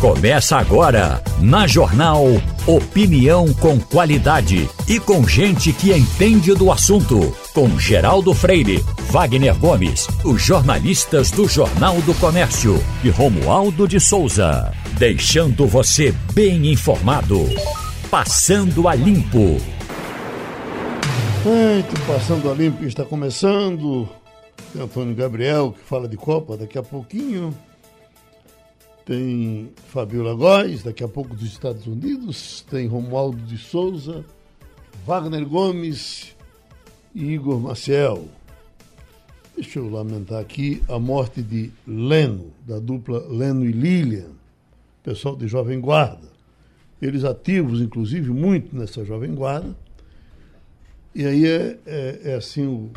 Começa agora, na Jornal Opinião com qualidade e com gente que entende do assunto. Com Geraldo Freire, Wagner Gomes, os jornalistas do Jornal do Comércio e Romualdo de Souza. Deixando você bem informado. Passando a Limpo. Muito Passando a Limpo está começando. Tem Antônio Gabriel que fala de Copa daqui a pouquinho. Tem Fabiola Góes, daqui a pouco dos Estados Unidos. Tem Romualdo de Souza, Wagner Gomes e Igor Maciel. Deixa eu lamentar aqui a morte de Leno, da dupla Leno e Lilian, pessoal de Jovem Guarda. Eles ativos, inclusive, muito nessa Jovem Guarda. E aí é, é, é assim o,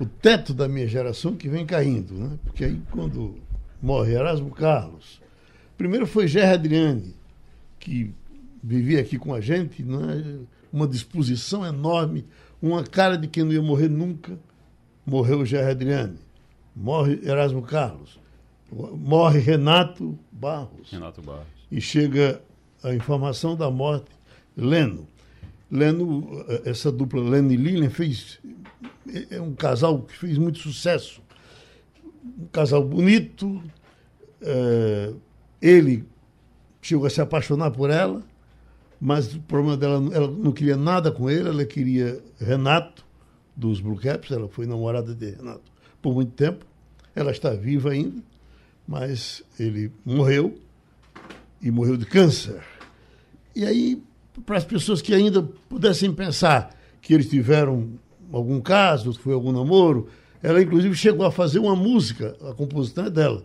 o teto da minha geração que vem caindo, né? Porque aí quando morre Erasmo Carlos. Primeiro foi Gerry Adriane, que vivia aqui com a gente, né? uma disposição enorme, uma cara de quem não ia morrer nunca. Morreu Gerry Adriane. Morre Erasmo Carlos. Morre Renato Barros. Renato Barros. E chega a informação da morte Leno. Leno, essa dupla Leno e Lilian fez é um casal que fez muito sucesso um casal bonito. É, ele chegou a se apaixonar por ela, mas o problema dela, ela não queria nada com ele, ela queria Renato, dos Blue Caps, ela foi namorada de Renato por muito tempo. Ela está viva ainda, mas ele morreu e morreu de câncer. E aí, para as pessoas que ainda pudessem pensar que eles tiveram algum caso, foi algum namoro, ela, inclusive, chegou a fazer uma música, a composição é dela.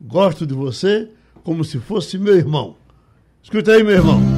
Gosto de você como se fosse meu irmão. Escuta aí, meu irmão.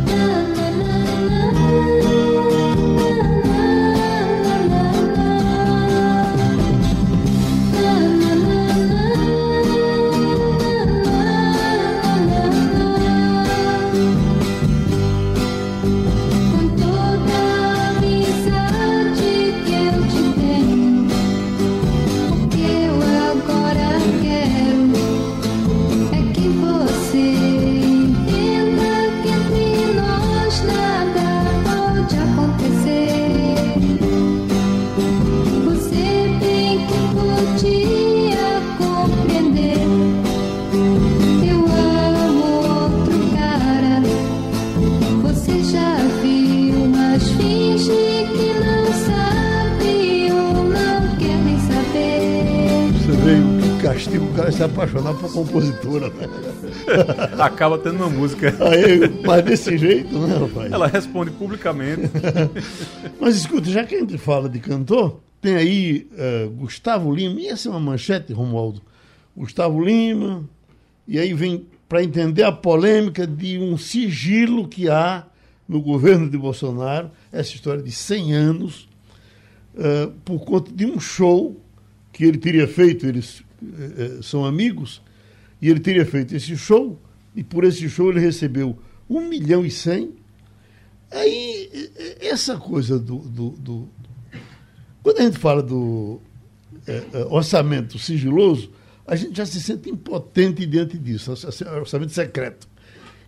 Se apaixonar por compositora. Né? Acaba tendo uma música. Aí, mas desse jeito, né, rapaz? Ela responde publicamente. mas escuta, já que a gente fala de cantor, tem aí uh, Gustavo Lima, e essa é uma manchete, Romualdo. Gustavo Lima, e aí vem para entender a polêmica de um sigilo que há no governo de Bolsonaro, essa história de 100 anos, uh, por conta de um show que ele teria feito, eles eh, eh, são amigos, e ele teria feito esse show, e por esse show ele recebeu um milhão e cem. Aí, eh, essa coisa do, do, do Quando a gente fala do orçamento sigiloso, a gente já se sente impotente diante disso, orçamento secreto.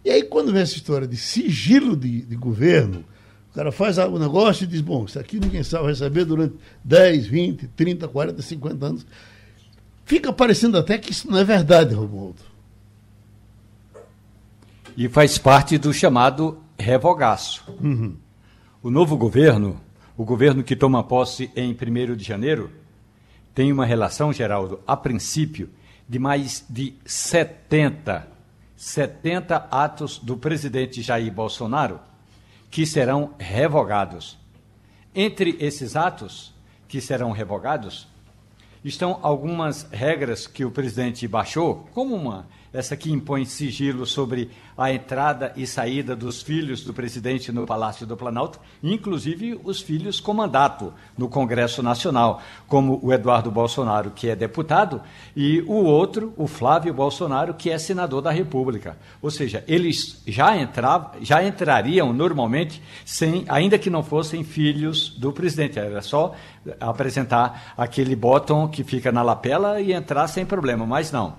E aí, quando vem essa história de sigilo de, de governo, o cara faz o negócio e diz: bom, isso aqui ninguém sabe receber durante 10, 20, 30, 40, 50 anos. Fica parecendo até que isso não é verdade, Romualdo. E faz parte do chamado revogaço. Uhum. O novo governo, o governo que toma posse em 1 de janeiro, tem uma relação, Geraldo, a princípio, de mais de 70, 70 atos do presidente Jair Bolsonaro que serão revogados. Entre esses atos que serão revogados, estão algumas regras que o presidente baixou, como uma essa que impõe sigilo sobre a entrada e saída dos filhos do presidente no Palácio do Planalto, inclusive os filhos com mandato no Congresso Nacional, como o Eduardo Bolsonaro, que é deputado, e o outro, o Flávio Bolsonaro, que é senador da República. Ou seja, eles já entravam, já entrariam normalmente sem, ainda que não fossem filhos do presidente, era só apresentar aquele botão que fica na lapela e entrar sem problema, mas não.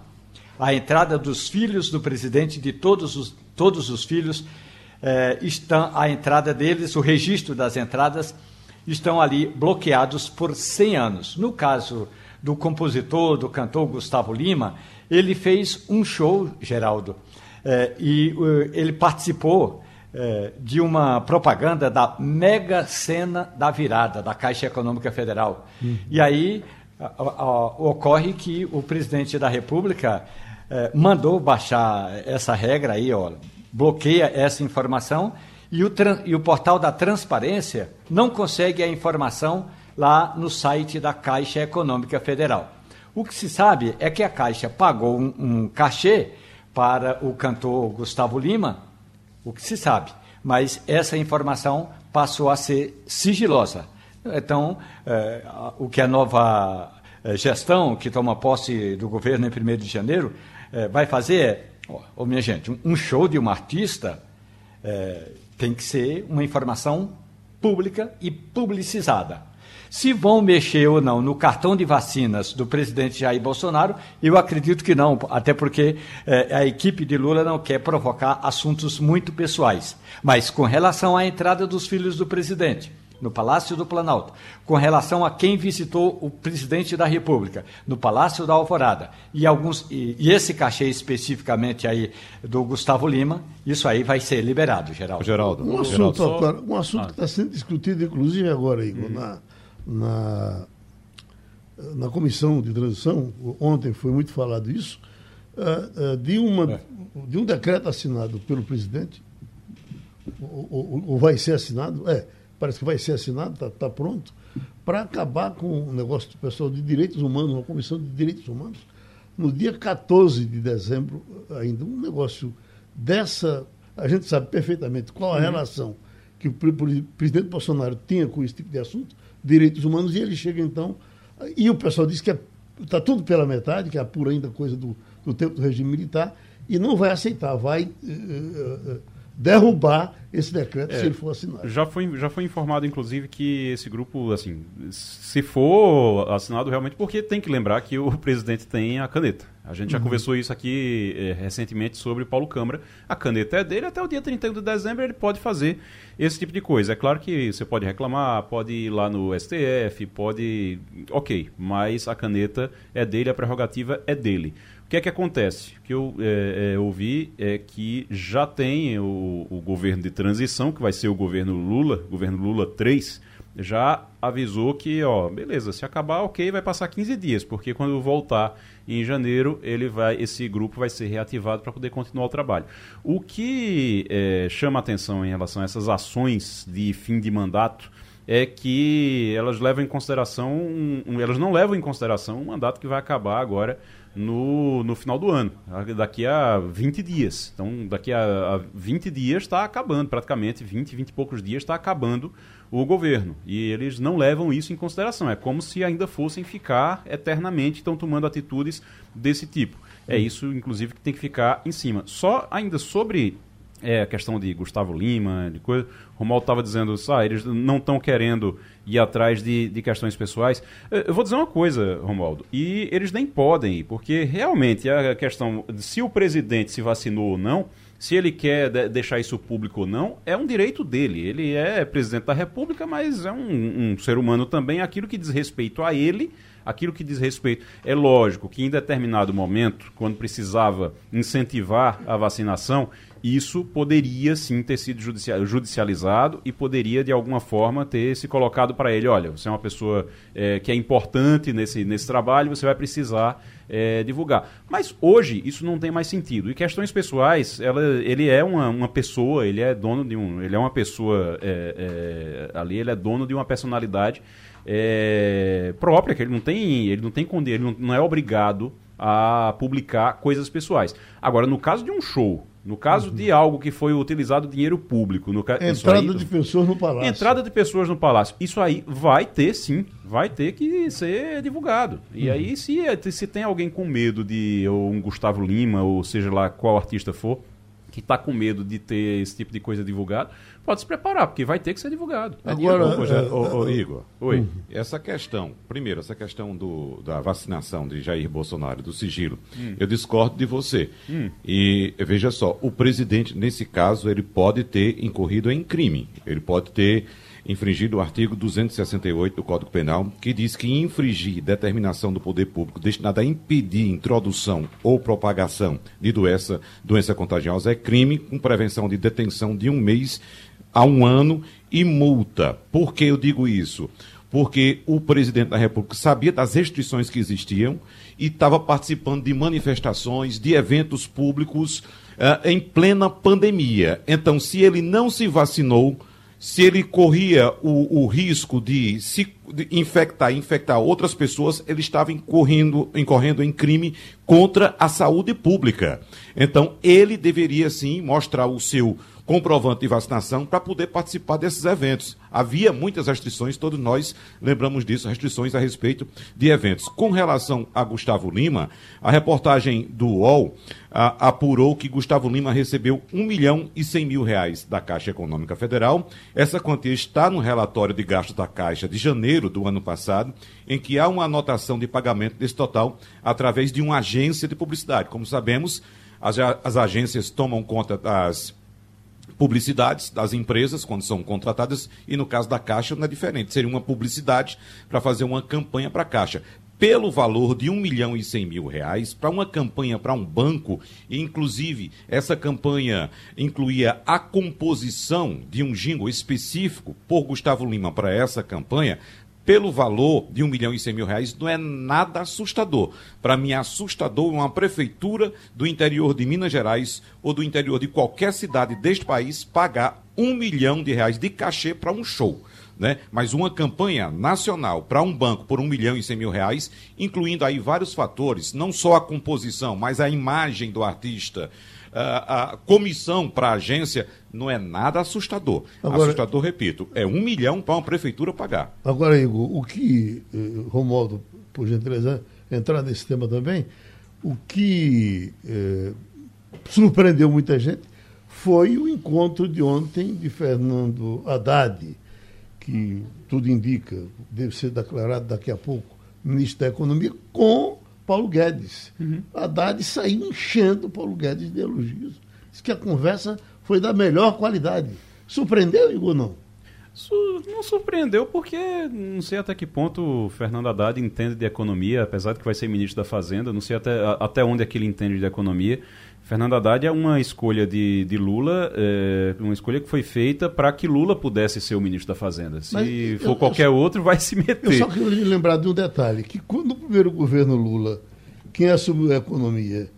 a entrada dos filhos do presidente, de todos os, todos os filhos, eh, estão, a entrada deles, o registro das entradas, estão ali bloqueados por 100 anos. No caso do compositor, do cantor Gustavo Lima, ele fez um show, Geraldo, eh, e uh, ele participou eh, de uma propaganda da Mega Sena da Virada, da Caixa Econômica Federal. Uhum. E aí a, a, ocorre que o presidente da República eh, mandou baixar essa regra aí, ó, bloqueia essa informação e o, e o portal da transparência não consegue a informação lá no site da Caixa Econômica Federal. O que se sabe é que a Caixa pagou um, um cachê para o cantor Gustavo Lima, o que se sabe, mas essa informação passou a ser sigilosa. Então, é, o que a nova é, gestão, que toma posse do governo em 1 de janeiro, é, vai fazer é, oh, minha gente, um, um, show de um artista tem que ser uma informação pública e publicizada. Se vão mexer ou não no cartão de vacinas do presidente Jair Bolsonaro, eu acredito que não, até porque eh, a equipe de Lula não quer provocar assuntos muito pessoais. Mas com relação à entrada dos filhos do presidente, no Palácio do Planalto, com relação a quem visitou o presidente da República, no Palácio da Alvorada, e, alguns, e, e esse cachê especificamente aí do Gustavo Lima, isso aí vai ser liberado, Geraldo. Geraldo um assunto, Geraldo, um assunto ah. que está sendo discutido, inclusive agora, Igor, hum. na na, na comissão de transição, ontem foi muito falado isso, uh, uh, de, uma, é. de um decreto assinado pelo presidente, ou, ou, ou, vai ser assinado, é, parece que vai ser assinado, está tá pronto, para acabar com o negócio do pessoal de direitos humanos, uma comissão de direitos humanos, no dia 14 de dezembro, ainda, um negócio dessa. A gente sabe perfeitamente qual a uhum. relação que o presidente Bolsonaro tinha com esse tipo de assunto, direitos humanos, e ele chega então. E o pessoal diz que está é, tudo pela metade, que é pura ainda coisa do, do tempo do regime militar, e não vai aceitar, vai. Uh, uh, derrubar esse decreto é, se ele for assinado. Já foi, já foi informado, inclusive, que esse grupo, assim, se for assinado realmente, porque tem que lembrar que o presidente tem a caneta. A gente já uhum. conversou isso aqui é, recentemente sobre Paulo Câmara. A caneta é dele, até o dia 31 de dezembro ele pode fazer esse tipo de coisa. É claro que você pode reclamar, pode ir lá no STF, pode. Ok, mas a caneta é dele, a prerrogativa é dele que é que acontece? O que eu é, é, ouvi é que já tem o, o, governo de transição, que vai ser o governo Lula, governo Lula 3, já avisou que, ó, beleza, se acabar, ok, vai passar 15 dias, porque quando voltar em janeiro, ele vai, esse grupo vai ser reativado para poder continuar o trabalho. O que é, chama atenção em relação a essas ações de fim de mandato é que elas levam em consideração, um, elas não levam em consideração um mandato que vai acabar agora no, no final do ano, daqui a 20 dias. Então, daqui a, a 20 dias está acabando, praticamente 20, 20 e poucos dias está acabando o governo. E eles não levam isso em consideração. É como se ainda fossem ficar eternamente, estão tomando atitudes desse tipo. É isso, inclusive, que tem que ficar em cima. Só ainda sobre é, a questão de Gustavo Lima, de coisa. Romualdo estava dizendo, ah, eles não estão querendo ir atrás de, de questões pessoais. Eu vou dizer uma coisa, Romualdo, e eles nem podem porque realmente a questão de se o presidente se vacinou ou não, se ele quer de deixar isso público ou não, é um direito dele. Ele é presidente da República, mas é um, um ser humano também. Aquilo que diz respeito a ele aquilo que diz respeito. É lógico que em determinado momento, quando precisava incentivar a vacinação, isso poderia sim ter sido judicializado e poderia de alguma forma ter se colocado para ele, olha, você é uma pessoa é, que é importante nesse, nesse trabalho, você vai precisar é, divulgar. Mas hoje isso não tem mais sentido. E questões pessoais, ela, ele é uma, uma pessoa, ele é dono de um, ele é uma pessoa é, ali, ele é dono de uma personalidade própria, que ele não tem, ele não tem ele não, não é obrigado a publicar coisas pessoais. Agora, no caso de um show, no caso uhum. de algo que foi utilizado dinheiro público. No ca... Entrada aí, de pessoas no palácio. Entrada de pessoas no palácio. Isso aí vai ter, sim. Vai ter que ser divulgado. E uhum. aí, se, se tem alguém com medo de ou um Gustavo Lima, ou seja lá qual artista for, que está com medo de ter esse tipo de coisa divulgado, pode se preparar, porque vai ter que ser divulgado. Agora, ô, ô, ô, Igor, Oi. Hum. essa questão, primeiro, essa questão do, da vacinação de Jair Bolsonaro, do sigilo, hum. eu discordo de você. Hum. E veja só, o presidente, nesse caso, ele pode ter incorrido em crime, ele pode ter infringido o artigo 268 do Código Penal, que diz que infringir determinação do poder público destinada a impedir introdução ou propagação de doença, doença contagiosa é crime com prevenção de detenção de um mês a um ano e multa. Por que eu digo isso? Porque o presidente da República sabia das restrições que existiam e estava participando de manifestações, de eventos públicos uh, em plena pandemia. Então, se ele não se vacinou, se ele corria o, o risco de se de infectar infectar outras pessoas, ele estava incorrendo, incorrendo em crime contra a saúde pública. Então, ele deveria sim mostrar o seu comprovante de vacinação para poder participar desses eventos. Havia muitas restrições, todos nós lembramos disso, restrições a respeito de eventos. Com relação a Gustavo Lima, a reportagem do UOL a, apurou que Gustavo Lima recebeu 1 milhão e 100 mil reais da Caixa Econômica Federal. Essa quantia está no relatório de gastos da Caixa de janeiro do ano passado, em que há uma anotação de pagamento desse total através de uma agência de publicidade. Como sabemos, as, as agências tomam conta das publicidades das empresas quando são contratadas e no caso da Caixa não é diferente. Seria uma publicidade para fazer uma campanha para a Caixa. Pelo valor de 1 milhão e 100 mil reais, para uma campanha para um banco, e inclusive essa campanha incluía a composição de um jingle específico por Gustavo Lima para essa campanha, pelo valor de um milhão e cem mil reais não é nada assustador. Para mim, é assustador uma prefeitura do interior de Minas Gerais ou do interior de qualquer cidade deste país pagar um milhão de reais de cachê para um show. Né? Mas uma campanha nacional para um banco por um milhão e cem mil reais, incluindo aí vários fatores, não só a composição, mas a imagem do artista, a, a comissão para a agência não é nada assustador. Agora, assustador, repito, é um milhão para uma prefeitura pagar. Agora, Igor, o que, eh, Romualdo, por gentileza, entrar nesse tema também, o que eh, surpreendeu muita gente foi o encontro de ontem de Fernando Haddad, que tudo indica, deve ser declarado daqui a pouco, ministro da Economia, com Paulo Guedes. Uhum. Haddad saiu enchendo Paulo Guedes de elogios. Diz que a conversa foi da melhor qualidade. Surpreendeu, Igor, não? não surpreendeu porque não sei até que ponto o Fernando Haddad entende de economia, apesar de que vai ser ministro da Fazenda, não sei até, até onde é que ele entende de economia. Fernando Haddad é uma escolha de, de Lula, é, uma escolha que foi feita para que Lula pudesse ser o ministro da Fazenda. Se Mas for eu, qualquer eu, outro, vai se meter. Eu só queria lembrar de um detalhe, que quando o primeiro governo Lula, quem assumiu a economia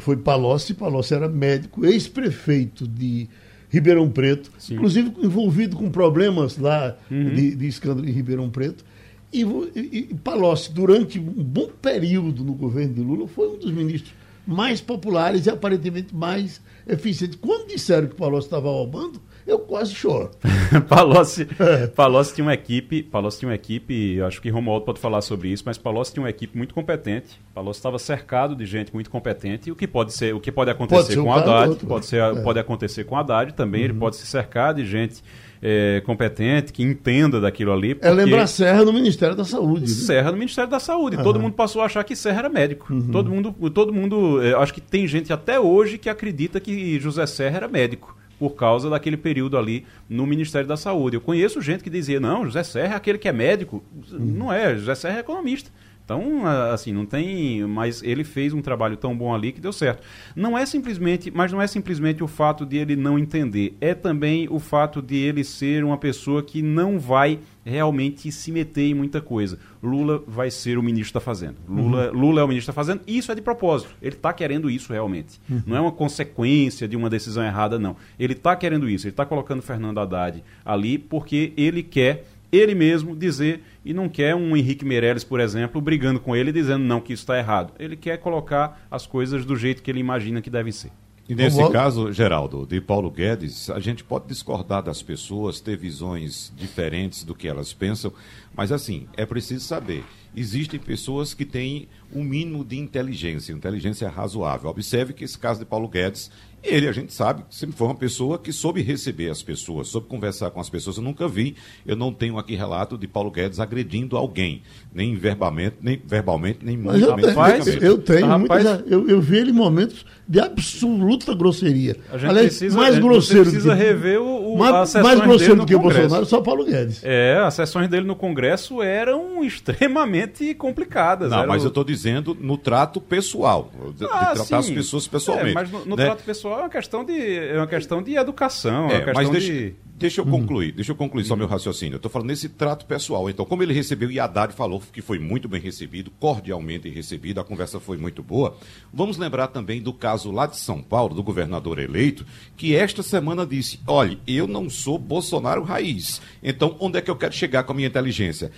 foi Palocci, Palocci era médico, ex-prefeito de Ribeirão Preto, Sim. inclusive envolvido com problemas lá uhum. de, de, escândalo em Ribeirão Preto. E, e, e Palocci, durante um bom período no governo de Lula, foi um dos ministros mais populares e aparentemente mais eficientes. Quando disseram que Palocci estava roubando, eu quase choro. Palocci, é. Palocci tinha uma equipe, Palocci tinha uma equipe, acho que Romualdo pode falar sobre isso, mas Palocci tinha uma equipe muito competente. Palocci estava cercado de gente muito competente, o que pode ser, o que pode acontecer pode com Haddad, pode ser, é. pode acontecer com Haddad também, uhum. ele pode se cercar de gente é, competente, que entenda daquilo ali. É lembrar Serra no Ministério da Saúde. Né? Serra no Ministério da Saúde. Uhum. Todo mundo passou a achar que Serra era médico. Uhum. Todo mundo, todo mundo é, acho que tem gente até hoje que acredita que José Serra era médico por causa daquele período ali no Ministério da Saúde. Eu conheço gente que dizia, não, José Serra é aquele que é médico. Não é, José Serra é economista. Então, assim, não tem. Mas ele fez um trabalho tão bom ali que deu certo. Não é simplesmente. Mas não é simplesmente o fato de ele não entender. É também o fato de ele ser uma pessoa que não vai realmente se meter em muita coisa. Lula vai ser o ministro da Fazenda. Lula, uhum. Lula é o ministro da Fazenda. E isso é de propósito. Ele está querendo isso realmente. Uhum. Não é uma consequência de uma decisão errada, não. Ele está querendo isso. Ele está colocando Fernando Haddad ali porque ele quer ele mesmo dizer e não quer um Henrique Meirelles, por exemplo, brigando com ele dizendo não que isso está errado. Ele quer colocar as coisas do jeito que ele imagina que devem ser. E nesse Como... caso, Geraldo, de Paulo Guedes, a gente pode discordar das pessoas, ter visões diferentes do que elas pensam, mas assim, é preciso saber existem pessoas que têm um mínimo de inteligência, inteligência razoável. Observe que esse caso de Paulo Guedes ele, a gente sabe, sempre foi uma pessoa que soube receber as pessoas, soube conversar com as pessoas. Eu nunca vi, eu não tenho aqui relato de Paulo Guedes agredindo alguém, nem verbalmente, nem verbalmente, nem Mas eu tenho, eu tenho rapaz, muitas, eu, eu vi ele em momentos de absoluta grosseria. A gente Aliás, precisa, mais grosseiro precisa que, rever o, o mais, mais grosseiro do que Congresso. o Bolsonaro, só Paulo Guedes. É, as sessões dele no Congresso eram extremamente complicadas. Não, mas eu estou dizendo no trato pessoal, de, ah, de tratar sim. as pessoas pessoalmente. É, mas no, no né? trato pessoal é uma questão de, é uma questão de educação, é, é uma questão mas deixa, de... Deixa eu concluir, deixa eu concluir só meu raciocínio. Eu estou falando nesse trato pessoal. Então, como ele recebeu, e Haddad falou que foi muito bem recebido, cordialmente recebido, a conversa foi muito boa. Vamos lembrar também do caso lá de São Paulo, do governador eleito, que esta semana disse: olhe, eu não sou Bolsonaro raiz. Então, onde é que eu quero chegar com a minha inteligência?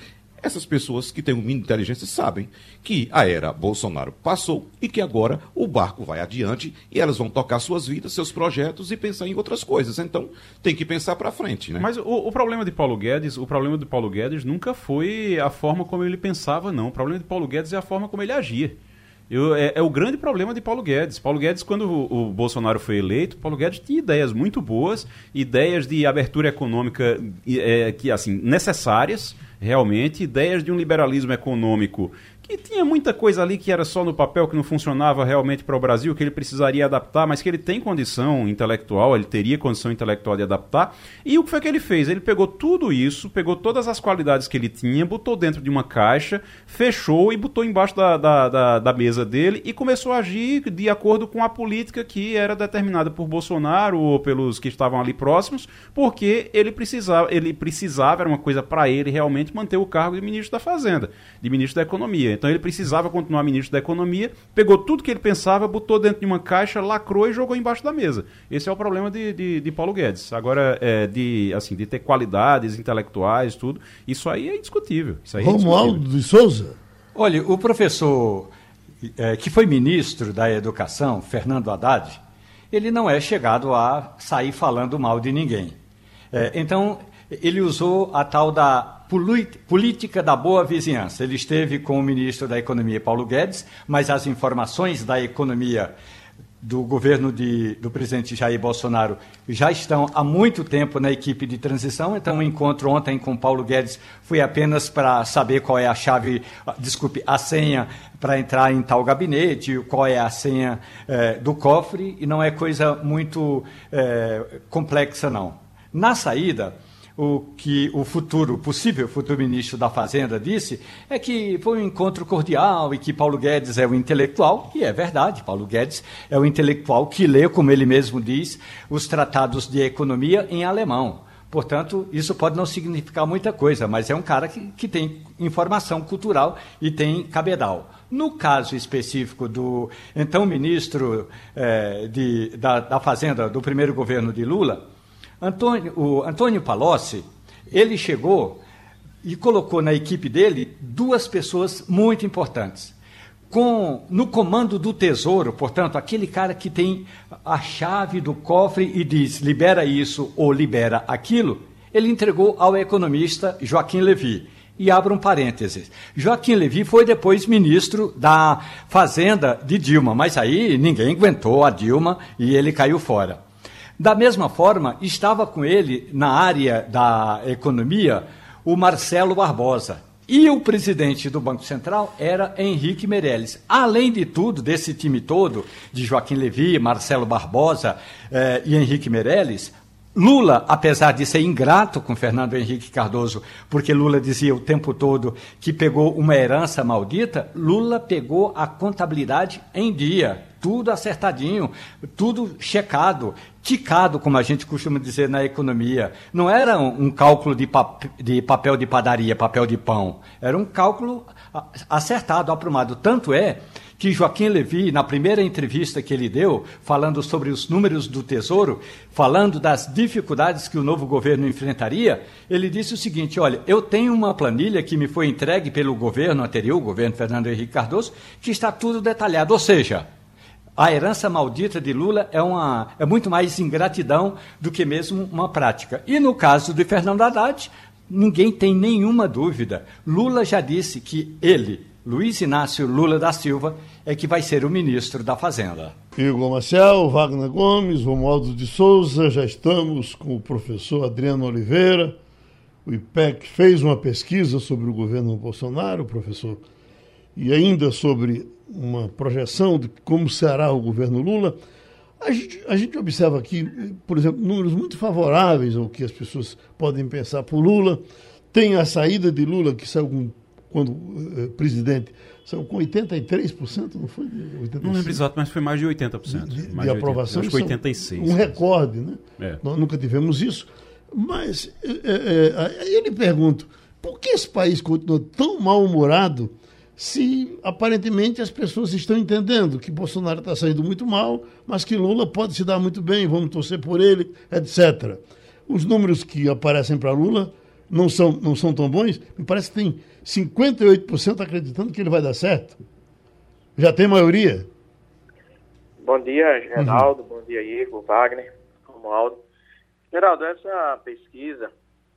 Essas pessoas que têm um mínimo de inteligência sabem que a era Bolsonaro passou e que agora o barco vai adiante e elas vão tocar suas vidas, seus projetos e pensar em outras coisas. Então, tem que pensar para frente, né? Mas o, o, problema de Paulo Guedes, o problema de Paulo Guedes nunca foi a forma como ele pensava, não. O problema de Paulo Guedes é a forma como ele agia. Eu, é, é, o grande problema de Paulo Guedes. Paulo Guedes, quando o, o, Bolsonaro foi eleito, Paulo Guedes tinha ideias muito boas, ideias de abertura econômica é, que assim necessárias realmente ideias de um liberalismo econômico que tinha muita coisa ali que era só no papel, que não funcionava realmente para o Brasil, que ele precisaria adaptar, mas que ele tem condição intelectual, ele teria condição intelectual de adaptar. E o que foi que ele fez? Ele pegou tudo isso, pegou todas as qualidades que ele tinha, botou dentro de uma caixa, fechou e botou embaixo da, da, da, da mesa dele e começou a agir de acordo com a política que era determinada por Bolsonaro ou pelos que estavam ali próximos, porque ele precisava, ele precisava, era uma coisa para ele realmente manter o cargo de ministro da Fazenda, de ministro da Economia. Então ele precisava continuar ministro da Economia, pegou tudo que ele pensava, botou dentro de uma caixa, lacrou e jogou embaixo da mesa. Esse é o problema de, de, de Paulo Guedes. Agora, é, de, assim, de ter qualidades intelectuais, tudo, isso aí é indiscutível. Isso aí é Romualdo de Souza. Olha, o professor é, que foi ministro da Educação, Fernando Haddad, ele não é chegado a sair falando mal de ninguém. É, então, ele usou a tal da política da boa vizinhança. Ele esteve com o ministro da Economia, Paulo Guedes, mas as informações da economia do governo de, do presidente Jair Bolsonaro já estão há muito tempo na equipe de transição, então o encontro ontem com Paulo Guedes foi apenas para saber qual é a chave, desculpe, a senha para entrar em tal gabinete, qual é a senha eh, do cofre, e não é coisa muito eh, complexa, não. Na saída, o que o futuro, possível futuro ministro da Fazenda disse é que foi um encontro cordial e que Paulo Guedes é o intelectual, e é verdade, Paulo Guedes é o intelectual que lê, como ele mesmo diz, os tratados de economia em alemão. Portanto, isso pode não significar muita coisa, mas é um cara que, que tem informação cultural e tem cabedal. No caso específico do então ministro eh, de, da, da Fazenda do primeiro governo de Lula, Antônio, o Antônio Palocci, ele chegou e colocou na equipe dele duas pessoas muito importantes. Com, no comando do tesouro, portanto, aquele cara que tem a chave do cofre e diz libera isso ou libera aquilo, ele entregou ao economista Joaquim Levy. E abra um parênteses. Joaquim Levy foi depois ministro da Fazenda de Dilma, mas aí ninguém aguentou a Dilma e ele caiu fora. Da mesma forma, estava com ele na área da economia o Marcelo Barbosa. E o presidente do Banco Central era Henrique Meirelles. Além de tudo, desse time todo, de Joaquim Levi, Marcelo Barbosa eh, e Henrique Meirelles, Lula, apesar de ser ingrato com Fernando Henrique Cardoso, porque Lula dizia o tempo todo que pegou uma herança maldita, Lula pegou a contabilidade em dia, tudo acertadinho, tudo checado, ticado, como a gente costuma dizer na economia. Não era um, cálculo de, pap de papel de padaria, papel de pão. Era um cálculo acertado, aprumado. Tanto é que Joaquim Levy, na primeira entrevista que ele deu, falando sobre os números do Tesouro, falando das dificuldades que o novo governo enfrentaria, ele disse o seguinte: olha, eu tenho uma planilha que me foi entregue pelo governo anterior, o governo Fernando Henrique Cardoso, que está tudo detalhado. Ou seja, a herança maldita de Lula é, uma, é muito mais ingratidão do que mesmo uma prática. E no caso de Fernando Haddad, Ninguém tem nenhuma dúvida. Lula já disse que ele, Luiz Inácio Lula da Silva, é que vai ser o ministro da Fazenda. Igor Marcel, Wagner Gomes, Romualdo de Souza, já estamos com o professor Adriano Oliveira. O IPEC fez uma pesquisa sobre o governo Bolsonaro, professor, e ainda sobre uma projeção de como será o governo Lula. A gente, a gente observa aqui, por exemplo, números muito favoráveis ao que as pessoas podem pensar por Lula. Tem a saída de Lula, que saiu com, quando eh, presidente, saiu com 83%, não foi? 85%. Não lembro exato, mas foi mais de 80%. De, de, de aprovação. Acho que 86%. Um recorde, né? É. Nós nunca tivemos isso. Mas é, é, eu lhe pergunto, por que esse país continua tão mal-humorado se aparentemente as pessoas estão entendendo que Bolsonaro está saindo muito mal, mas que Lula pode se dar muito bem, vamos torcer por ele, etc. Os números que aparecem para Lula não são, não são tão bons, me parece que tem 58% acreditando que ele vai dar certo. Já tem maioria? Bom dia, Geraldo, uhum. bom dia, Igor, Wagner, Romualdo. Geraldo, essa pesquisa,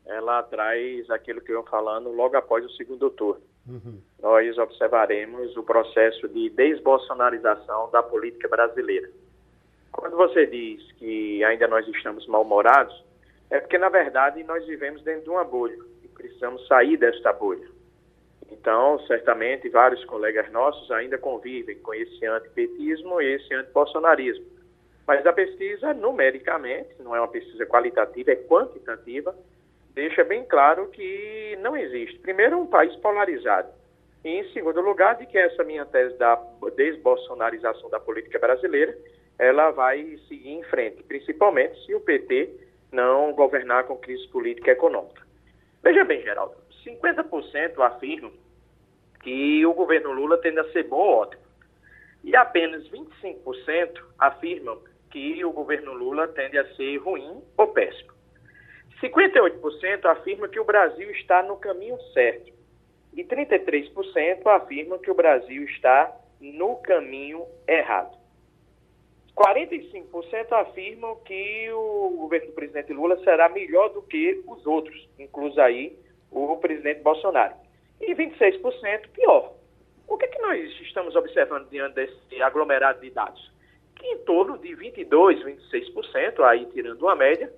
ela traz aquilo que eu falando logo após o segundo turno. Uhum. Nós observaremos o processo de desbolsonarização da política brasileira. Quando você diz que ainda nós estamos mal-humorados, é porque, na verdade, nós vivemos dentro de uma bolha e precisamos sair desta bolha. Então, certamente, vários colegas nossos ainda convivem com esse antipetismo e esse antibolsonarismo. Mas a pesquisa, numericamente, não é uma pesquisa qualitativa, é quantitativa, deixa bem claro que não existe. Primeiro, um país polarizado. E, em segundo lugar, de que essa minha tese da desbolsonarização da política brasileira, ela vai seguir em frente, principalmente se o PT não governar com crise política e econômica. Veja bem, Geraldo, 50% afirmam que o governo Lula tende a ser bom ou ótimo. E apenas 25% afirmam que o governo Lula tende a ser ruim ou péssimo. 58% afirma que o Brasil está no caminho certo e 33% afirmam que o Brasil está no caminho errado. 45% afirmam que o governo do presidente Lula será melhor do que os outros, incluso aí o presidente Bolsonaro. E 26% pior. O que, é que nós estamos observando diante desse aglomerado de dados? Que em torno de 22%, 26%, aí tirando uma média,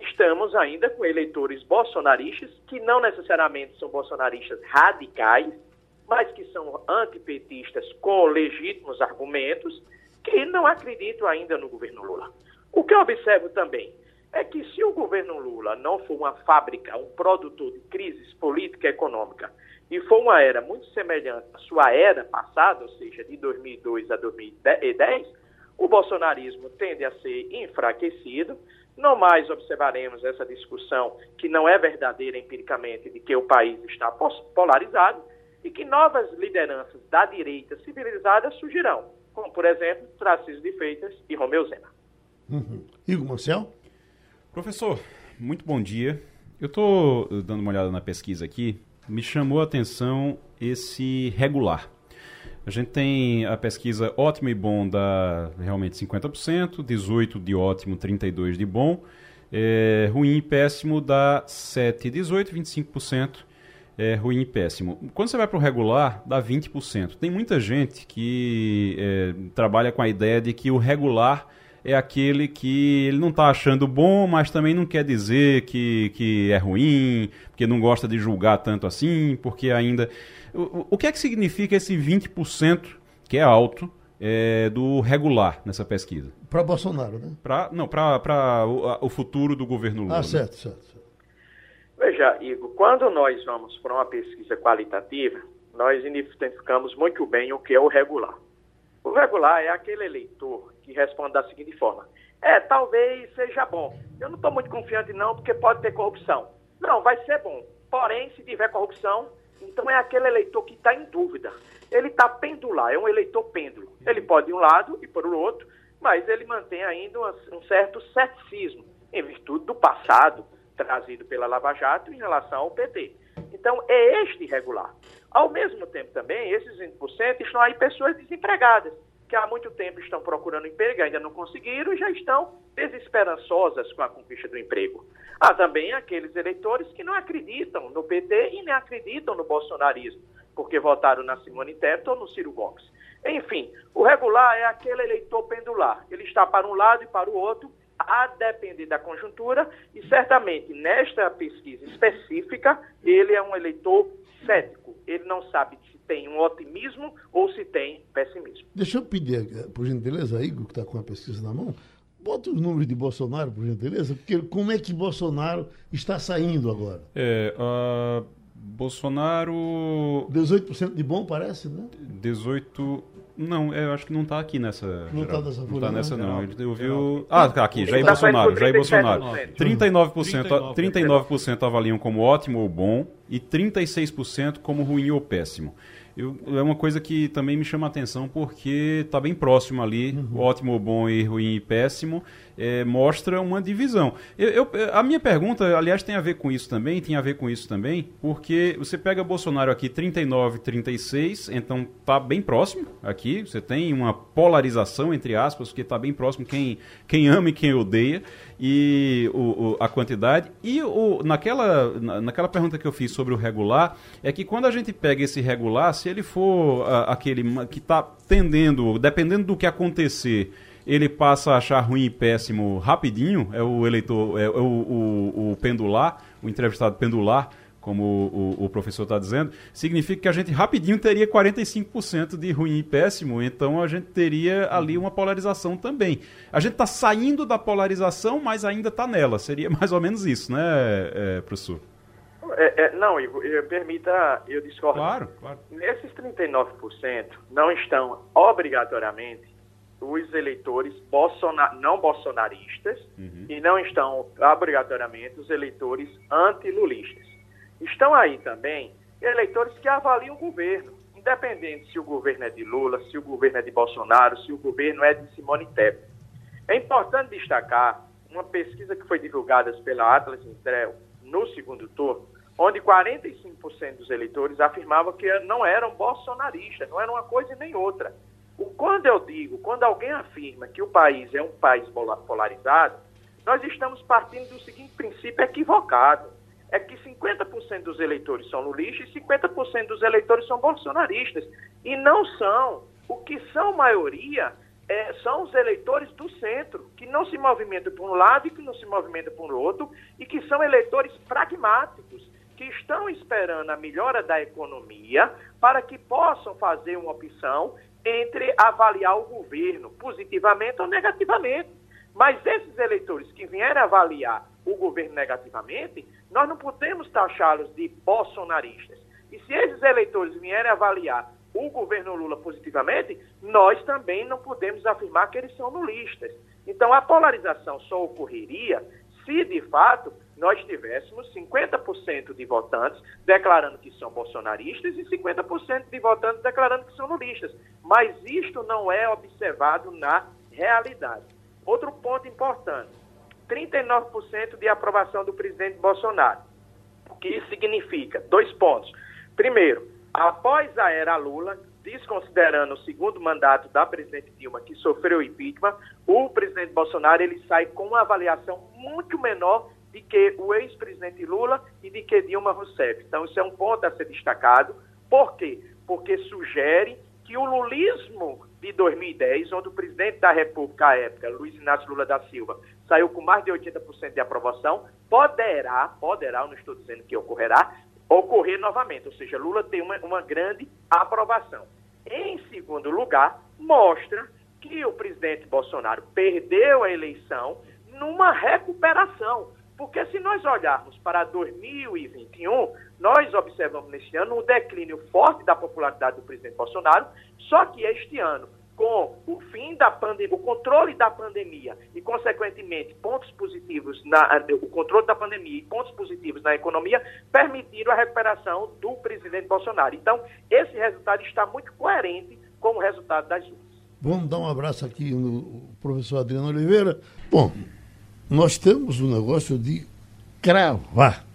estamos ainda com eleitores bolsonaristas, que não necessariamente são bolsonaristas radicais, mas que são antipetistas com legítimos argumentos, que não acreditam ainda no governo Lula. O que eu observo também é que se o governo Lula não for uma fábrica, um produtor de crises política e econômica, e for uma era muito semelhante à sua era passada, ou seja, de 2002 a 2010, o bolsonarismo tende a ser enfraquecido, não mais observaremos essa discussão que não é verdadeira empiricamente de que o país está polarizado e que novas lideranças da direita civilizada surgirão, como, por exemplo, Tarcísio de Freitas e Romeu Zema. Uhum. Igor Marcel? Professor, muito bom dia. Eu estou dando uma olhada na pesquisa aqui. Me chamou a atenção esse regular. A gente tem a pesquisa ótimo e bom dá realmente 50%, 18% de ótimo, 32% de bom. É, ruim e péssimo dá 7, 18, 25% é, ruim e péssimo. Quando você vai para o regular, dá 20%. Tem muita gente que é, trabalha com a ideia de que o regular é aquele que ele não está achando bom, mas também não quer dizer que, que é ruim, porque não gosta de julgar tanto assim, porque ainda. O, o que é que significa esse 20%, que é alto, é, do regular nessa pesquisa? Para Bolsonaro, né? Pra, não, para o, o futuro do governo Lula. Ah, certo, né? certo, certo. Veja, Igor, quando nós vamos para uma pesquisa qualitativa, nós identificamos muito bem o que é o regular. O regular é aquele eleitor que responde da seguinte forma: é, talvez seja bom. Eu não estou muito confiante, não, porque pode ter corrupção. Não, vai ser bom. Porém, se tiver corrupção, então é aquele eleitor que está em dúvida. Ele está pendular, é um eleitor pêndulo. Ele pode ir um lado e por outro, mas ele mantém ainda um certo ceticismo, em virtude do passado trazido pela Lava Jato em relação ao PT. Então, é este irregular. Ao mesmo tempo também, esses 20% estão aí pessoas desempregadas, que há muito tempo estão procurando emprego, ainda não conseguiram e já estão desesperançosas com a conquista do emprego. Há também aqueles eleitores que não acreditam no PT e nem acreditam no bolsonarismo, porque votaram na Simone Tebet ou no Ciro Gomes. Enfim, o regular é aquele eleitor pendular. Ele está para um lado e para o outro, a depender da conjuntura, e certamente nesta pesquisa específica, ele é um eleitor cético. Ele não sabe tem um otimismo ou se tem pessimismo. Deixa eu pedir, por gentileza, Igor, que está com a pesquisa na mão, bota os números de Bolsonaro, por gentileza, porque como é que Bolsonaro está saindo agora? É, uh, Bolsonaro. 18% de bom, parece, né? 18%. Não, eu acho que não está aqui nessa. Não está nessa Não está nessa, não. Ele ouviu. Ah, tá aqui, Jair Bolsonaro. Jair Bolsonaro. 39%, 39% avaliam como ótimo ou bom e 36% como ruim ou péssimo. Eu, é uma coisa que também me chama a atenção porque está bem próximo ali, uhum. ótimo, bom e ruim e péssimo é, mostra uma divisão. Eu, eu, a minha pergunta, aliás, tem a ver com isso também, tem a ver com isso também, porque você pega Bolsonaro aqui 39, 36, então tá bem próximo aqui, você tem uma polarização, entre aspas, que está bem próximo quem, quem ama e quem odeia, e o, o, a quantidade. E o, naquela, na, naquela pergunta que eu fiz sobre o regular, é que quando a gente pega esse regular, se ele for a, aquele que está tendendo, dependendo do que acontecer, ele passa a achar ruim e péssimo rapidinho, é o eleitor, é, é o, o, o pendular, o entrevistado pendular, como o, o, professor está dizendo, significa que a gente rapidinho teria 45% de ruim e péssimo, então a gente teria ali uma polarização também. A gente está saindo da polarização, mas ainda está nela. Seria mais ou menos isso, né, é, professor? É, é, não, Igor, permita, eu discordo. Claro, claro. Esses 39% não estão obrigatoriamente os eleitores bolsona não bolsonaristas uhum. e não estão obrigatoriamente os eleitores antilulistas. Estão aí também eleitores que avaliam o governo, independente se o governo é de Lula, se o governo é de Bolsonaro, se o governo é de Simone Tebet. É importante destacar uma pesquisa que foi divulgada pela Atlas Intrel no segundo turno, onde 45% dos eleitores afirmavam que não eram bolsonaristas, não era uma coisa nem outra quando eu digo, quando alguém afirma que o país é um país polarizado, nós estamos partindo do seguinte princípio equivocado. É que 50% dos eleitores são lulistas e 50% dos eleitores são bolsonaristas. E não são. O que são maioria é, são os eleitores do centro, que não se movimentam por um lado e que não se movimentam por outro, e que são eleitores pragmáticos, que estão esperando a melhora da economia para que possam fazer uma opção entre avaliar o governo positivamente ou negativamente. Mas esses eleitores que vierem avaliar o governo negativamente, nós não podemos taxá-los de bolsonaristas. E se esses eleitores vierem avaliar o governo Lula positivamente, nós também não podemos afirmar que eles são nulistas. Então a polarização só ocorreria se de fato nós tivéssemos 50% de votantes declarando que são bolsonaristas e 50% de votantes declarando que são nulistas. Mas isto não é observado na realidade. Outro ponto importante: 39% de aprovação do presidente Bolsonaro. O que isso significa? Dois pontos. Primeiro, após a era Lula, desconsiderando o segundo mandato da presidente Dilma, que sofreu impeachment, o presidente Bolsonaro ele sai com uma avaliação muito menor de que o ex-presidente Lula e de que Dilma Rousseff. Então, isso é um ponto a ser destacado. Por quê? Porque sugere que o lulismo de 2010, onde o presidente da República à época, Luiz Inácio Lula da Silva, saiu com mais de 80% de aprovação, poderá, poderá, eu não estou dizendo que ocorrerá, ocorrer novamente. Ou seja, Lula tem uma, uma grande aprovação. Em segundo lugar, mostra que o presidente Bolsonaro perdeu a eleição numa recuperação. Porque se nós olharmos para 2021, nós observamos neste ano um declínio forte da popularidade do presidente Bolsonaro, só que este ano, com o fim da pandemia, o controle da pandemia e, consequentemente, pontos positivos na, o controle da pandemia e pontos positivos na economia, permitiram a recuperação do presidente Bolsonaro. Então, esse resultado está muito coerente com o resultado das urnas. Vamos dar um abraço aqui no professor Adriano Oliveira. Bom, nós temos um negócio de cravar.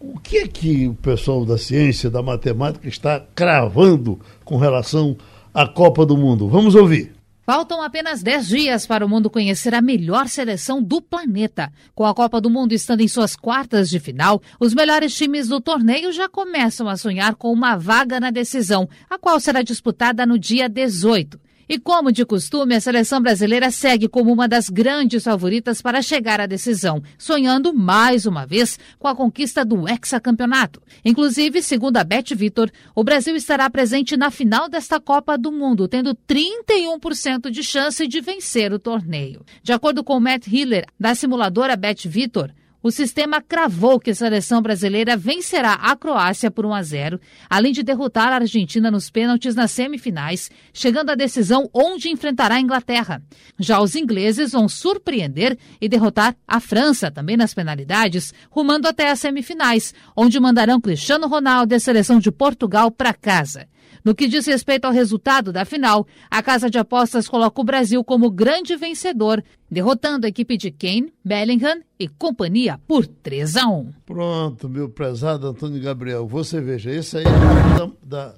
O que é que o pessoal da ciência, da matemática, está cravando com relação a Copa do Mundo. Vamos ouvir. Faltam apenas 10 dias para o mundo conhecer a melhor seleção do planeta. Com a Copa do Mundo estando em suas quartas de final, os melhores times do torneio já começam a sonhar com uma vaga na decisão, a qual será disputada no dia 18. E como de costume, a seleção brasileira segue como uma das grandes favoritas para chegar à decisão, sonhando mais uma vez com a conquista do hexacampeonato. Inclusive, segundo a Beth Vitor, o Brasil estará presente na final desta Copa do Mundo, tendo 31% de chance de vencer o torneio. De acordo com Matt Hiller, da simuladora Beth Vitor, o sistema cravou que a seleção brasileira vencerá a Croácia por 1 a 0, além de derrotar a Argentina nos pênaltis nas semifinais, chegando à decisão onde enfrentará a Inglaterra. Já os ingleses vão surpreender e derrotar a França, também nas penalidades, rumando até as semifinais, onde mandarão Cristiano Ronaldo e a seleção de Portugal para casa. No que diz respeito ao resultado da final, a Casa de Apostas coloca o Brasil como grande vencedor, derrotando a equipe de Kane, Bellingham e companhia por 3 a 1. Pronto, meu prezado Antônio Gabriel. Você veja, esse aí é da, da,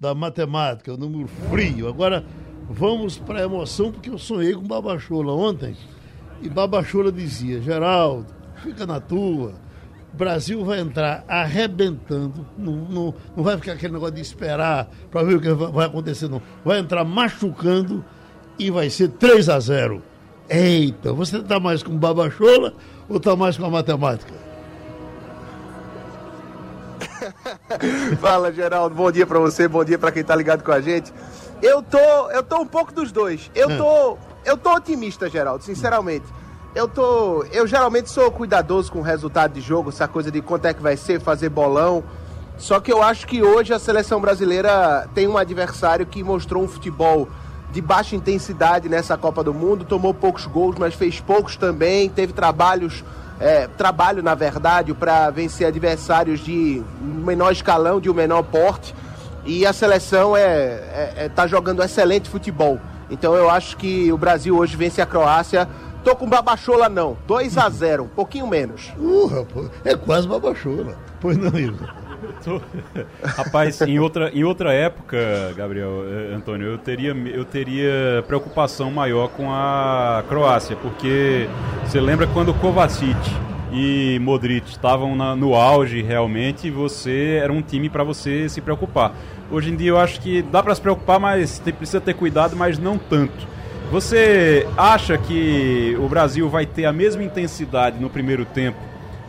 da matemática, o número frio. Agora vamos para a emoção, porque eu sonhei com Babachola ontem. E Babachola dizia, Geraldo, fica na tua o Brasil vai entrar arrebentando, não, não, não vai ficar aquele negócio de esperar para ver o que vai acontecer, não. Vai entrar machucando e vai ser 3 a 0 Eita, você está mais com babachola ou está mais com a matemática? Fala, Geraldo. Bom dia para você, bom dia para quem está ligado com a gente. Eu tô, eu tô um pouco dos dois. Eu é. tô, eu tô otimista, Geraldo, sinceramente eu tô. Eu geralmente sou cuidadoso com o resultado de jogo, essa coisa de quanto é que vai ser, fazer bolão. Só que eu acho que hoje a seleção brasileira tem um adversário que mostrou um futebol de baixa intensidade nessa Copa do Mundo, tomou poucos gols, mas fez poucos também, teve trabalhos, é, trabalho na verdade, para vencer adversários de menor escalão, de um menor porte. E a seleção é, é, é tá jogando excelente futebol. Então eu acho que o Brasil hoje vence a Croácia Tô com babachola não. 2 a 0 um pouquinho menos. Uh, é quase babachola. Pois não, Igor. Tô... Rapaz, em outra, em outra época, Gabriel, eh, Antônio, eu teria, eu teria preocupação maior com a Croácia, porque você lembra quando Kovacic e Modric estavam no auge realmente, você era um time para você se preocupar. Hoje em dia eu acho que dá para se preocupar, mas tem, precisa ter cuidado, mas não tanto. Você acha que o Brasil vai ter a mesma intensidade no primeiro tempo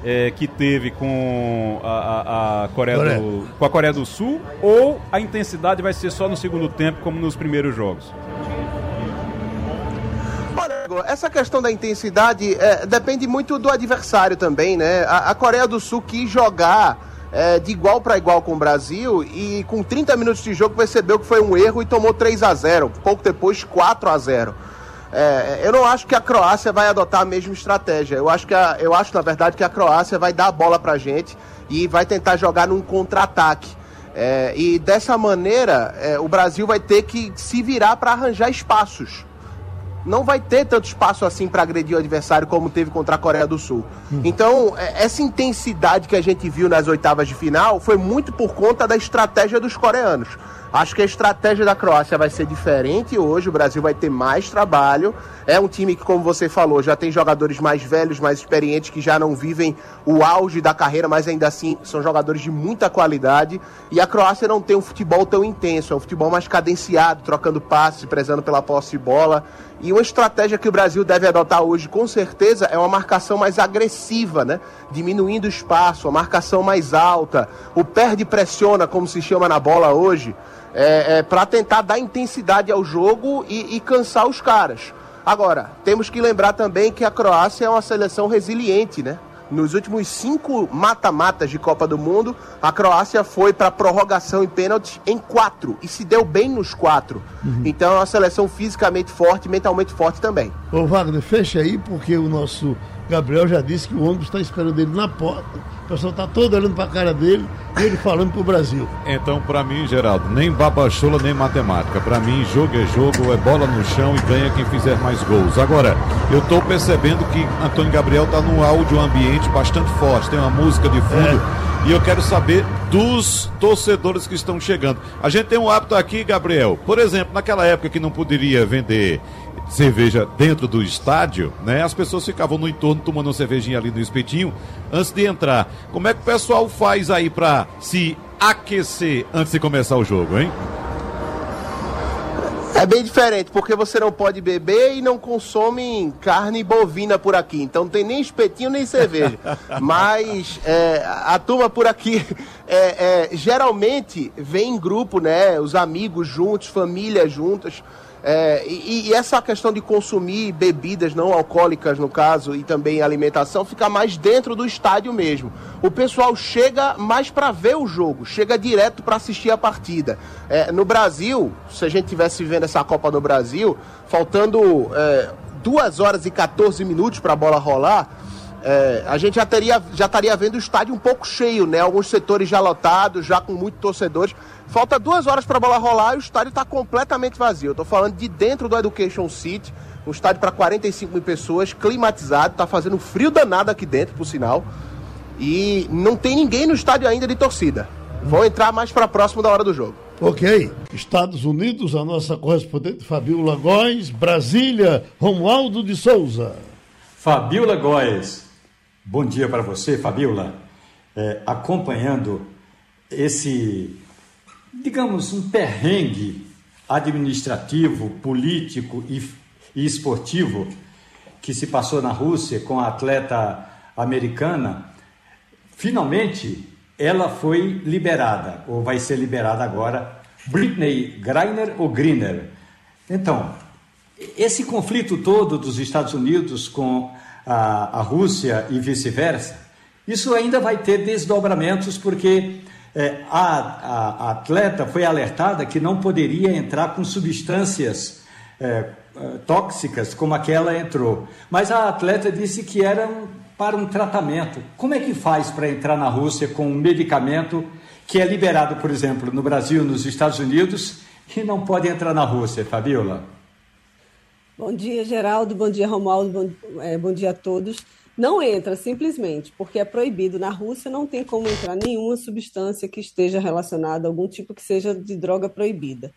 é, que teve com a, a, a Coreia, Coreia. Do, com a Coreia do Sul ou a intensidade vai ser só no segundo tempo, como nos primeiros jogos? Essa questão da intensidade é, depende muito do adversário também, né? A, a Coreia do Sul quis jogar é, de igual para igual com o Brasil e com 30 minutos de jogo percebeu que foi um erro e tomou 3 a 0 pouco depois 4 a 0 é, eu não acho que a Croácia vai adotar a mesma estratégia. Eu acho, que a, eu acho, na verdade, que a Croácia vai dar a bola pra gente e vai tentar jogar num contra-ataque. É, e dessa maneira, é, o Brasil vai ter que se virar para arranjar espaços não vai ter tanto espaço assim para agredir o adversário como teve contra a Coreia do Sul. Hum. Então, é, essa intensidade que a gente viu nas oitavas de final foi muito por conta da estratégia dos coreanos. Acho que a estratégia da Croácia vai ser diferente hoje. O Brasil vai ter mais trabalho. É um time que, como você falou, já tem jogadores mais velhos, mais experientes, que já não vivem o auge da carreira, mas ainda assim são jogadores de muita qualidade. E a Croácia não tem um futebol tão intenso, é um futebol mais cadenciado, trocando passes, prezando pela posse de bola. E uma estratégia que o Brasil deve adotar hoje, com certeza, é uma marcação mais agressiva, né? Diminuindo o espaço, a marcação mais alta, o perde-pressiona, como se chama na bola hoje, é, é para tentar dar intensidade ao jogo e, e cansar os caras. Agora, temos que lembrar também que a Croácia é uma seleção resiliente, né? Nos últimos cinco mata-matas de Copa do Mundo, a Croácia foi para prorrogação em pênaltis em quatro e se deu bem nos quatro. Uhum. Então é uma seleção fisicamente forte, mentalmente forte também. Ô Wagner, fecha aí porque o nosso Gabriel já disse que o ônibus está esperando ele na porta. O pessoal está todo olhando para a cara dele e ele falando para o Brasil. Então, para mim, Geraldo, nem babachola nem matemática. Para mim, jogo é jogo, é bola no chão e ganha quem fizer mais gols. Agora, eu estou percebendo que Antônio Gabriel está num áudio ambiente bastante forte. Tem uma música de fundo. É e eu quero saber dos torcedores que estão chegando. A gente tem um hábito aqui, Gabriel. Por exemplo, naquela época que não poderia vender cerveja dentro do estádio, né? As pessoas ficavam no entorno tomando uma cervejinha ali no espetinho antes de entrar. Como é que o pessoal faz aí para se aquecer antes de começar o jogo, hein? É bem diferente, porque você não pode beber e não consome carne bovina por aqui. Então não tem nem espetinho nem cerveja. Mas é, a turma por aqui é, é, geralmente vem em grupo, né? Os amigos juntos, família juntas. É, e, e, essa questão de consumir bebidas não alcoólicas, no caso, e também alimentação, fica mais dentro do estádio mesmo. O pessoal chega mais para ver o jogo, chega direto para assistir a partida. É, no Brasil, se a gente tivesse vendo essa Copa no Brasil, faltando é, 2 horas e 14 minutos para a bola rolar, é, a gente já, teria, já estaria vendo o estádio um pouco cheio, né? Alguns setores já lotados, já com muitos torcedores. Falta duas horas para a bola rolar e o estádio está completamente vazio. Eu estou falando de dentro do Education City, um estádio para 45 mil pessoas, climatizado, está fazendo frio danado aqui dentro, por sinal. E não tem ninguém no estádio ainda de torcida. Vão entrar mais para próximo da hora do jogo. Ok. Estados Unidos, a nossa correspondente Fabiola Góes, Brasília, Romualdo de Souza. Fabiola Góes, Bom dia para você, Fabiola. É, acompanhando esse, digamos, um perrengue administrativo, político e, e esportivo que se passou na Rússia com a atleta americana, finalmente ela foi liberada, ou vai ser liberada agora, Britney Griner ou Griner. Então, esse conflito todo dos Estados Unidos com a, a Rússia e vice-versa, isso ainda vai ter desdobramentos, porque é, a, a, a, atleta foi alertada que não poderia entrar com substâncias é, é tóxicas como aquela entrou. Mas a atleta disse que era um, para um tratamento. Como é que faz para entrar na Rússia com um medicamento que é liberado, por exemplo, no Brasil, nos Estados Unidos, e não pode entrar na Rússia, Fabiola? Bom dia, Geraldo. Bom dia, Romualdo. Bom, é, bom dia a todos. Não entra simplesmente porque é proibido. Na Rússia não tem como entrar nenhuma substância que esteja relacionada a algum tipo que seja de droga proibida.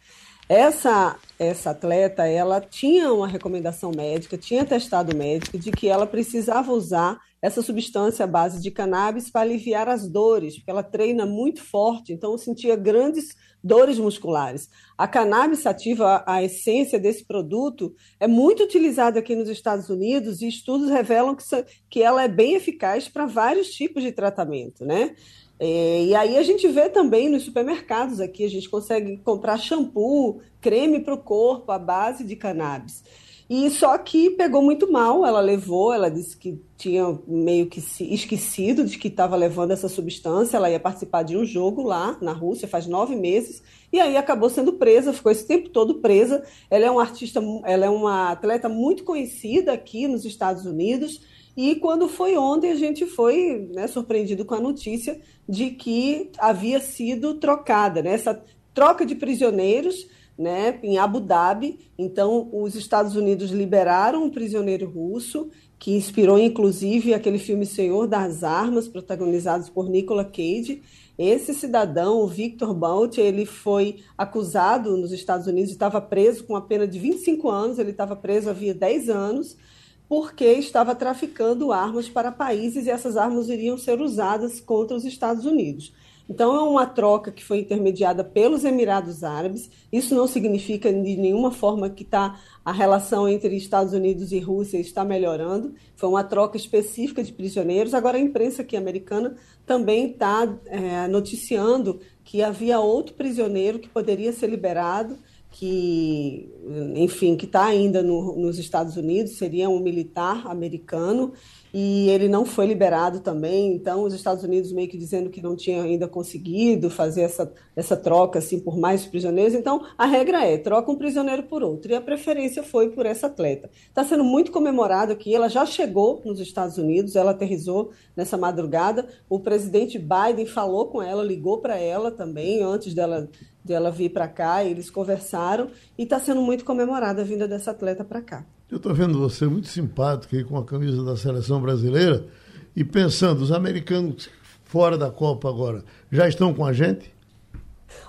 Essa, essa atleta, ela tinha uma recomendação médica, tinha testado médico de que ela precisava usar essa substância à base de cannabis para aliviar as dores, porque ela treina muito forte, então sentia grandes dores musculares. A cannabis ativa, a essência desse produto, é muito utilizada aqui nos Estados Unidos e estudos revelam que, que ela é bem eficaz para vários tipos de tratamento, né? É, e aí a gente vê também nos supermercados aqui, a gente consegue comprar shampoo, creme para o corpo à base de cannabis. E só que pegou muito mal, ela levou, ela disse que tinha meio que se esquecido de que estava levando essa substância, ela ia participar de um jogo lá na Rússia faz nove meses, e aí acabou sendo presa, ficou esse tempo todo presa. Ela é uma artista, ela é uma atleta muito conhecida aqui nos Estados Unidos, e quando foi ontem, a gente foi né, surpreendido com a notícia de que havia sido trocada, né? Essa troca de prisioneiros né, em Abu Dhabi. Então, os Estados Unidos liberaram um prisioneiro russo, que inspirou inclusive aquele filme Senhor das Armas, protagonizado por Nicolas Cage. Esse cidadão, o Victor Bout, ele foi acusado nos Estados Unidos, estava preso com a pena de 25 anos, ele estava preso havia 10 anos, porque estava traficando armas para países e essas armas iriam ser usadas contra os Estados Unidos. Então, é uma troca que foi intermediada pelos Emirados Árabes. Isso não significa de nenhuma forma que tá, a relação entre Estados Unidos e Rússia está melhorando. Foi uma troca específica de prisioneiros. Agora, a imprensa aqui americana também está é, noticiando que havia outro prisioneiro que poderia ser liberado que, enfim, que está ainda no, nos Estados Unidos, seria um militar americano, e ele não foi liberado também. Então, os Estados Unidos meio que dizendo que não tinha ainda conseguido fazer essa, essa troca assim por mais prisioneiros. Então, a regra é troca um prisioneiro por outro, e a preferência foi por essa atleta. Está sendo muito comemorado aqui. Ela já chegou nos Estados Unidos, ela aterrizou nessa madrugada. O presidente Biden falou com ela, ligou para ela também antes dela de ela vir para cá, eles conversaram e está sendo muito comemorada a vinda dessa atleta para cá. Eu estou vendo você muito simpático aí com a camisa da seleção brasileira e pensando, os americanos fora da Copa agora, já estão com a gente?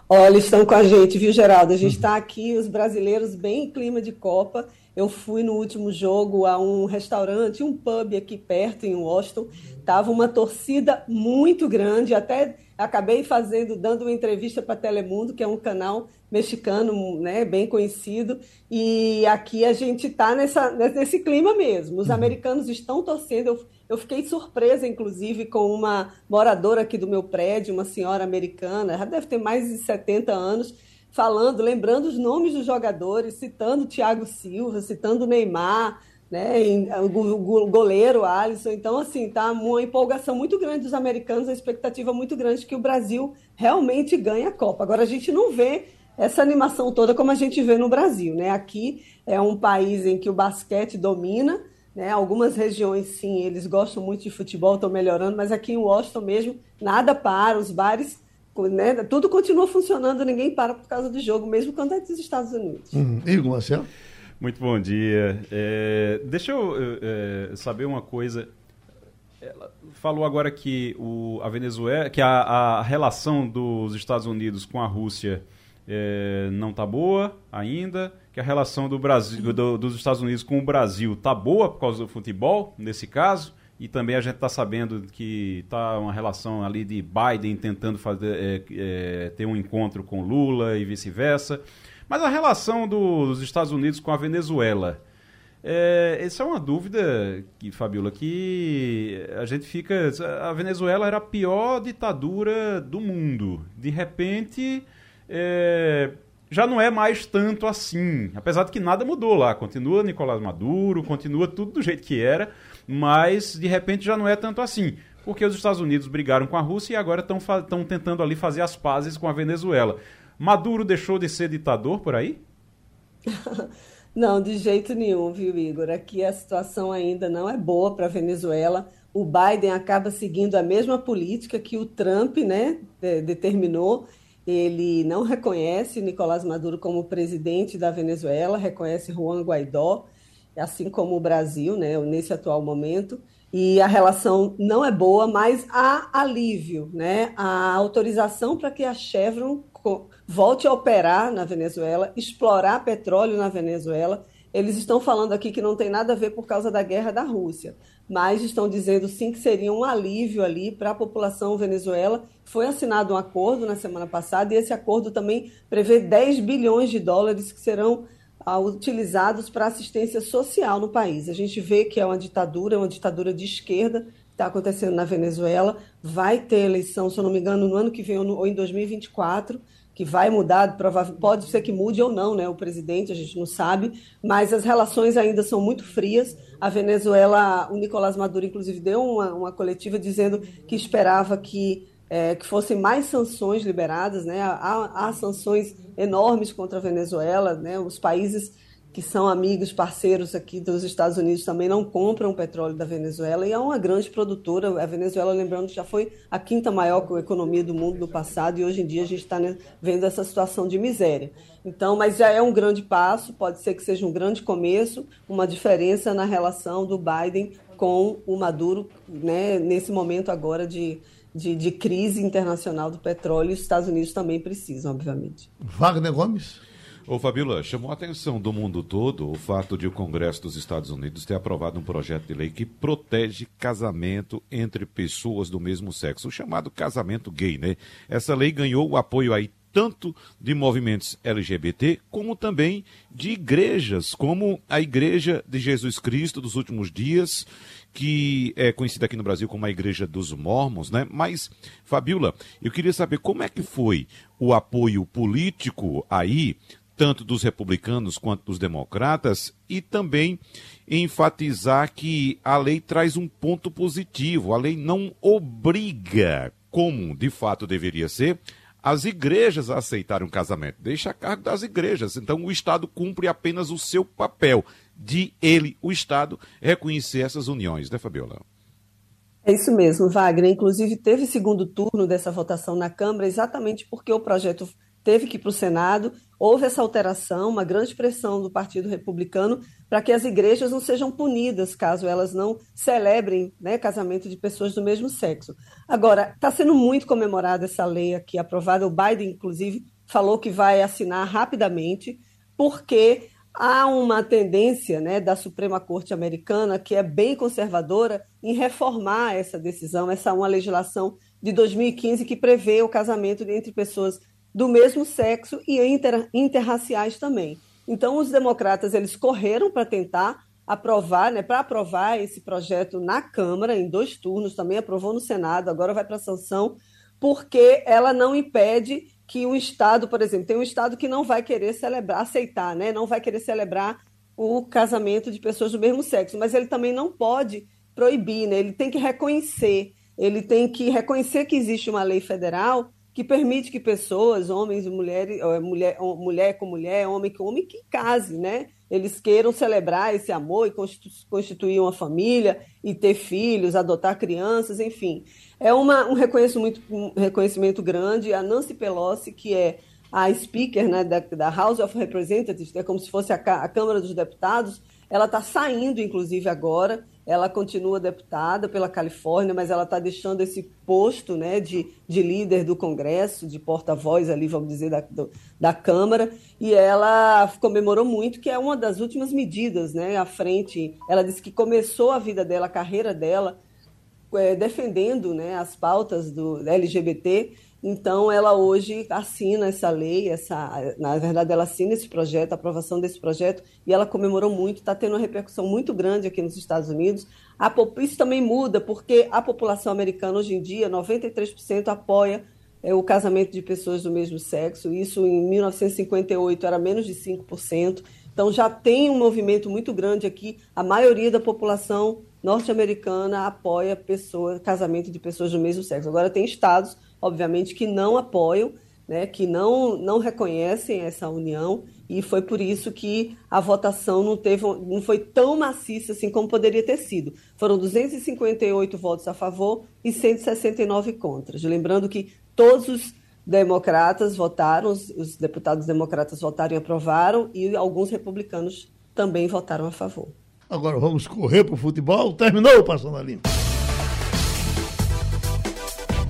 Olha, estão com a gente, viu, Geraldo? A gente está aqui, os brasileiros, bem em clima de Copa. Eu fui no último jogo a um restaurante, um pub aqui perto, em Washington. Tava uma torcida muito grande, até acabei fazendo, dando uma entrevista para Telemundo, que é um canal mexicano, né, bem conhecido. E aqui a gente está nesse clima mesmo. Os uhum. americanos estão torcendo. Eu, eu fiquei surpresa, inclusive, com uma moradora aqui do meu prédio, uma senhora americana, já deve ter mais de 70 anos, falando, lembrando os nomes dos jogadores, citando Thiago Silva, citando Neymar, né, o goleiro Alisson. Então, assim, tá uma empolgação muito grande dos americanos, a expectativa muito grande que o Brasil realmente ganhe a Copa. Agora, a gente não vê essa animação toda como a gente vê no Brasil, né? Aqui é um país em que o basquete domina, né? Algumas regiões, sim, eles gostam muito de futebol, estão melhorando, mas aqui em Washington mesmo, nada para, os bares, né? tudo continua funcionando, ninguém para por causa do jogo, mesmo quando é dos Estados Unidos. Uhum. Igor Marcelo? Muito bom dia. É, deixa eu é, saber uma coisa. Ela falou agora que o, a Venezuela, que a, a relação dos Estados Unidos com a Rússia é, não está boa ainda, que a relação do Brasil, do, dos Estados Unidos com o Brasil está boa por causa do futebol, nesse caso, e também a gente está sabendo que está uma relação ali de Biden tentando fazer, é, é, ter um encontro com Lula e vice-versa. Mas a relação do, dos Estados Unidos com a Venezuela, é, essa é uma dúvida, que, Fabiola, que a gente fica. A Venezuela era a pior ditadura do mundo. De repente, é, já não é mais tanto assim. Apesar de que nada mudou lá. Continua Nicolás Maduro, continua tudo do jeito que era, mas de repente já não é tanto assim. Porque os Estados Unidos brigaram com a Rússia e agora estão tentando ali fazer as pazes com a Venezuela. Maduro deixou de ser ditador por aí? Não, de jeito nenhum, viu, Igor? Aqui a situação ainda não é boa para a Venezuela. O Biden acaba seguindo a mesma política que o Trump né, determinou ele não reconhece Nicolás Maduro como presidente da Venezuela, reconhece Juan Guaidó, assim como o Brasil, né, nesse atual momento. E a relação não é boa, mas há alívio, né? A autorização para que a Chevron volte a operar na Venezuela, explorar petróleo na Venezuela. Eles estão falando aqui que não tem nada a ver por causa da guerra da Rússia mas estão dizendo sim que seria um alívio ali para a população venezuela. Foi assinado um acordo na semana passada e esse acordo também prevê 10 bilhões de dólares que serão utilizados para assistência social no país. A gente vê que é uma ditadura, uma ditadura de esquerda está acontecendo na Venezuela. Vai ter eleição, se eu não me engano, no ano que vem ou em 2024 que vai mudar, pode ser que mude ou não, né? O presidente, a gente não sabe, mas as relações ainda são muito frias. A Venezuela, o Nicolás Maduro, inclusive, deu uma, uma coletiva dizendo que esperava que, é, que fossem mais sanções liberadas, né? Há, há sanções enormes contra a Venezuela, né? Os países que são amigos, parceiros aqui dos Estados Unidos também não compram petróleo da Venezuela e é uma grande produtora. A Venezuela, lembrando, já foi a quinta maior economia do mundo no passado e hoje em dia a gente está né, vendo essa situação de miséria. Então, mas já é um grande passo, pode ser que seja um grande começo, uma diferença na relação do Biden com o Maduro, né, nesse momento agora de, de, de crise internacional do petróleo, os Estados Unidos também precisam, obviamente. Wagner Gomes. Ô Fabíola, chamou a atenção do mundo todo o fato de o Congresso dos Estados Unidos ter aprovado um projeto de lei que protege casamento entre pessoas do mesmo sexo, o chamado casamento gay, né? Essa lei ganhou o apoio aí tanto de movimentos LGBT como também de igrejas, como a Igreja de Jesus Cristo dos últimos dias, que é conhecida aqui no Brasil como a Igreja dos Mormons, né? Mas, Fabiola, eu queria saber como é que foi o apoio político aí tanto dos republicanos quanto dos democratas, e também enfatizar que a lei traz um ponto positivo. A lei não obriga, como de fato deveria ser, as igrejas a aceitarem um casamento. Deixa a cargo das igrejas. Então o Estado cumpre apenas o seu papel de ele, o Estado, reconhecer essas uniões, né, Fabiola? É isso mesmo, Wagner. Inclusive, teve segundo turno dessa votação na Câmara, exatamente porque o projeto teve que ir para o Senado. houve essa alteração, uma grande pressão do Partido Republicano para que as igrejas não sejam punidas caso elas não celebrem né, casamento de pessoas do mesmo sexo. Agora, está sendo muito comemorada essa lei aqui aprovada, o Biden, inclusive, falou que vai assinar rapidamente, porque há uma tendência né, da Suprema Corte Americana, que é bem conservadora, em reformar essa decisão, essa uma legislação de 2015 que prevê o casamento entre pessoas do mesmo sexo e inter, interraciais também. Então, os democratas eles correram para tentar aprovar, né, para aprovar esse projeto na Câmara em dois turnos, também aprovou no Senado, agora vai para sanção, porque ela não impede que o Estado, por exemplo, tem um Estado que não vai querer celebrar, aceitar, né, não vai querer celebrar o casamento de pessoas do mesmo sexo, mas ele também não pode proibir, né, ele tem que reconhecer, ele tem que reconhecer que existe uma lei federal que permite que pessoas, homens e mulheres, mulher, mulher com mulher, homem com homem, que casem, né? Eles queiram celebrar esse amor e constituir uma família e ter filhos, adotar crianças, enfim. É uma, um, reconhecimento, um reconhecimento grande. A Nancy Pelosi, que é a speaker né, da, da House of Representatives, é como se fosse a, a Câmara dos Deputados, ela está saindo, inclusive, agora ela continua deputada pela Califórnia, mas ela está deixando esse posto né, de, de líder do Congresso, de porta-voz ali, vamos dizer, da, do, da Câmara, e ela comemorou muito, que é uma das últimas medidas né, à frente. Ela disse que começou a vida dela, a carreira dela, é, defendendo né, as pautas do LGBT, então, ela hoje assina essa lei, essa, na verdade, ela assina esse projeto, a aprovação desse projeto, e ela comemorou muito, está tendo uma repercussão muito grande aqui nos Estados Unidos. A, isso também muda, porque a população americana, hoje em dia, 93% apoia é, o casamento de pessoas do mesmo sexo. Isso, em 1958, era menos de 5%. Então, já tem um movimento muito grande aqui. A maioria da população norte-americana apoia pessoa, casamento de pessoas do mesmo sexo. Agora, tem estados obviamente, que não apoiam, né, que não, não reconhecem essa união, e foi por isso que a votação não, teve, não foi tão maciça assim como poderia ter sido. Foram 258 votos a favor e 169 contra. Lembrando que todos os democratas votaram, os, os deputados democratas votaram e aprovaram, e alguns republicanos também votaram a favor. Agora vamos correr para o futebol. Terminou Passando a Limpo.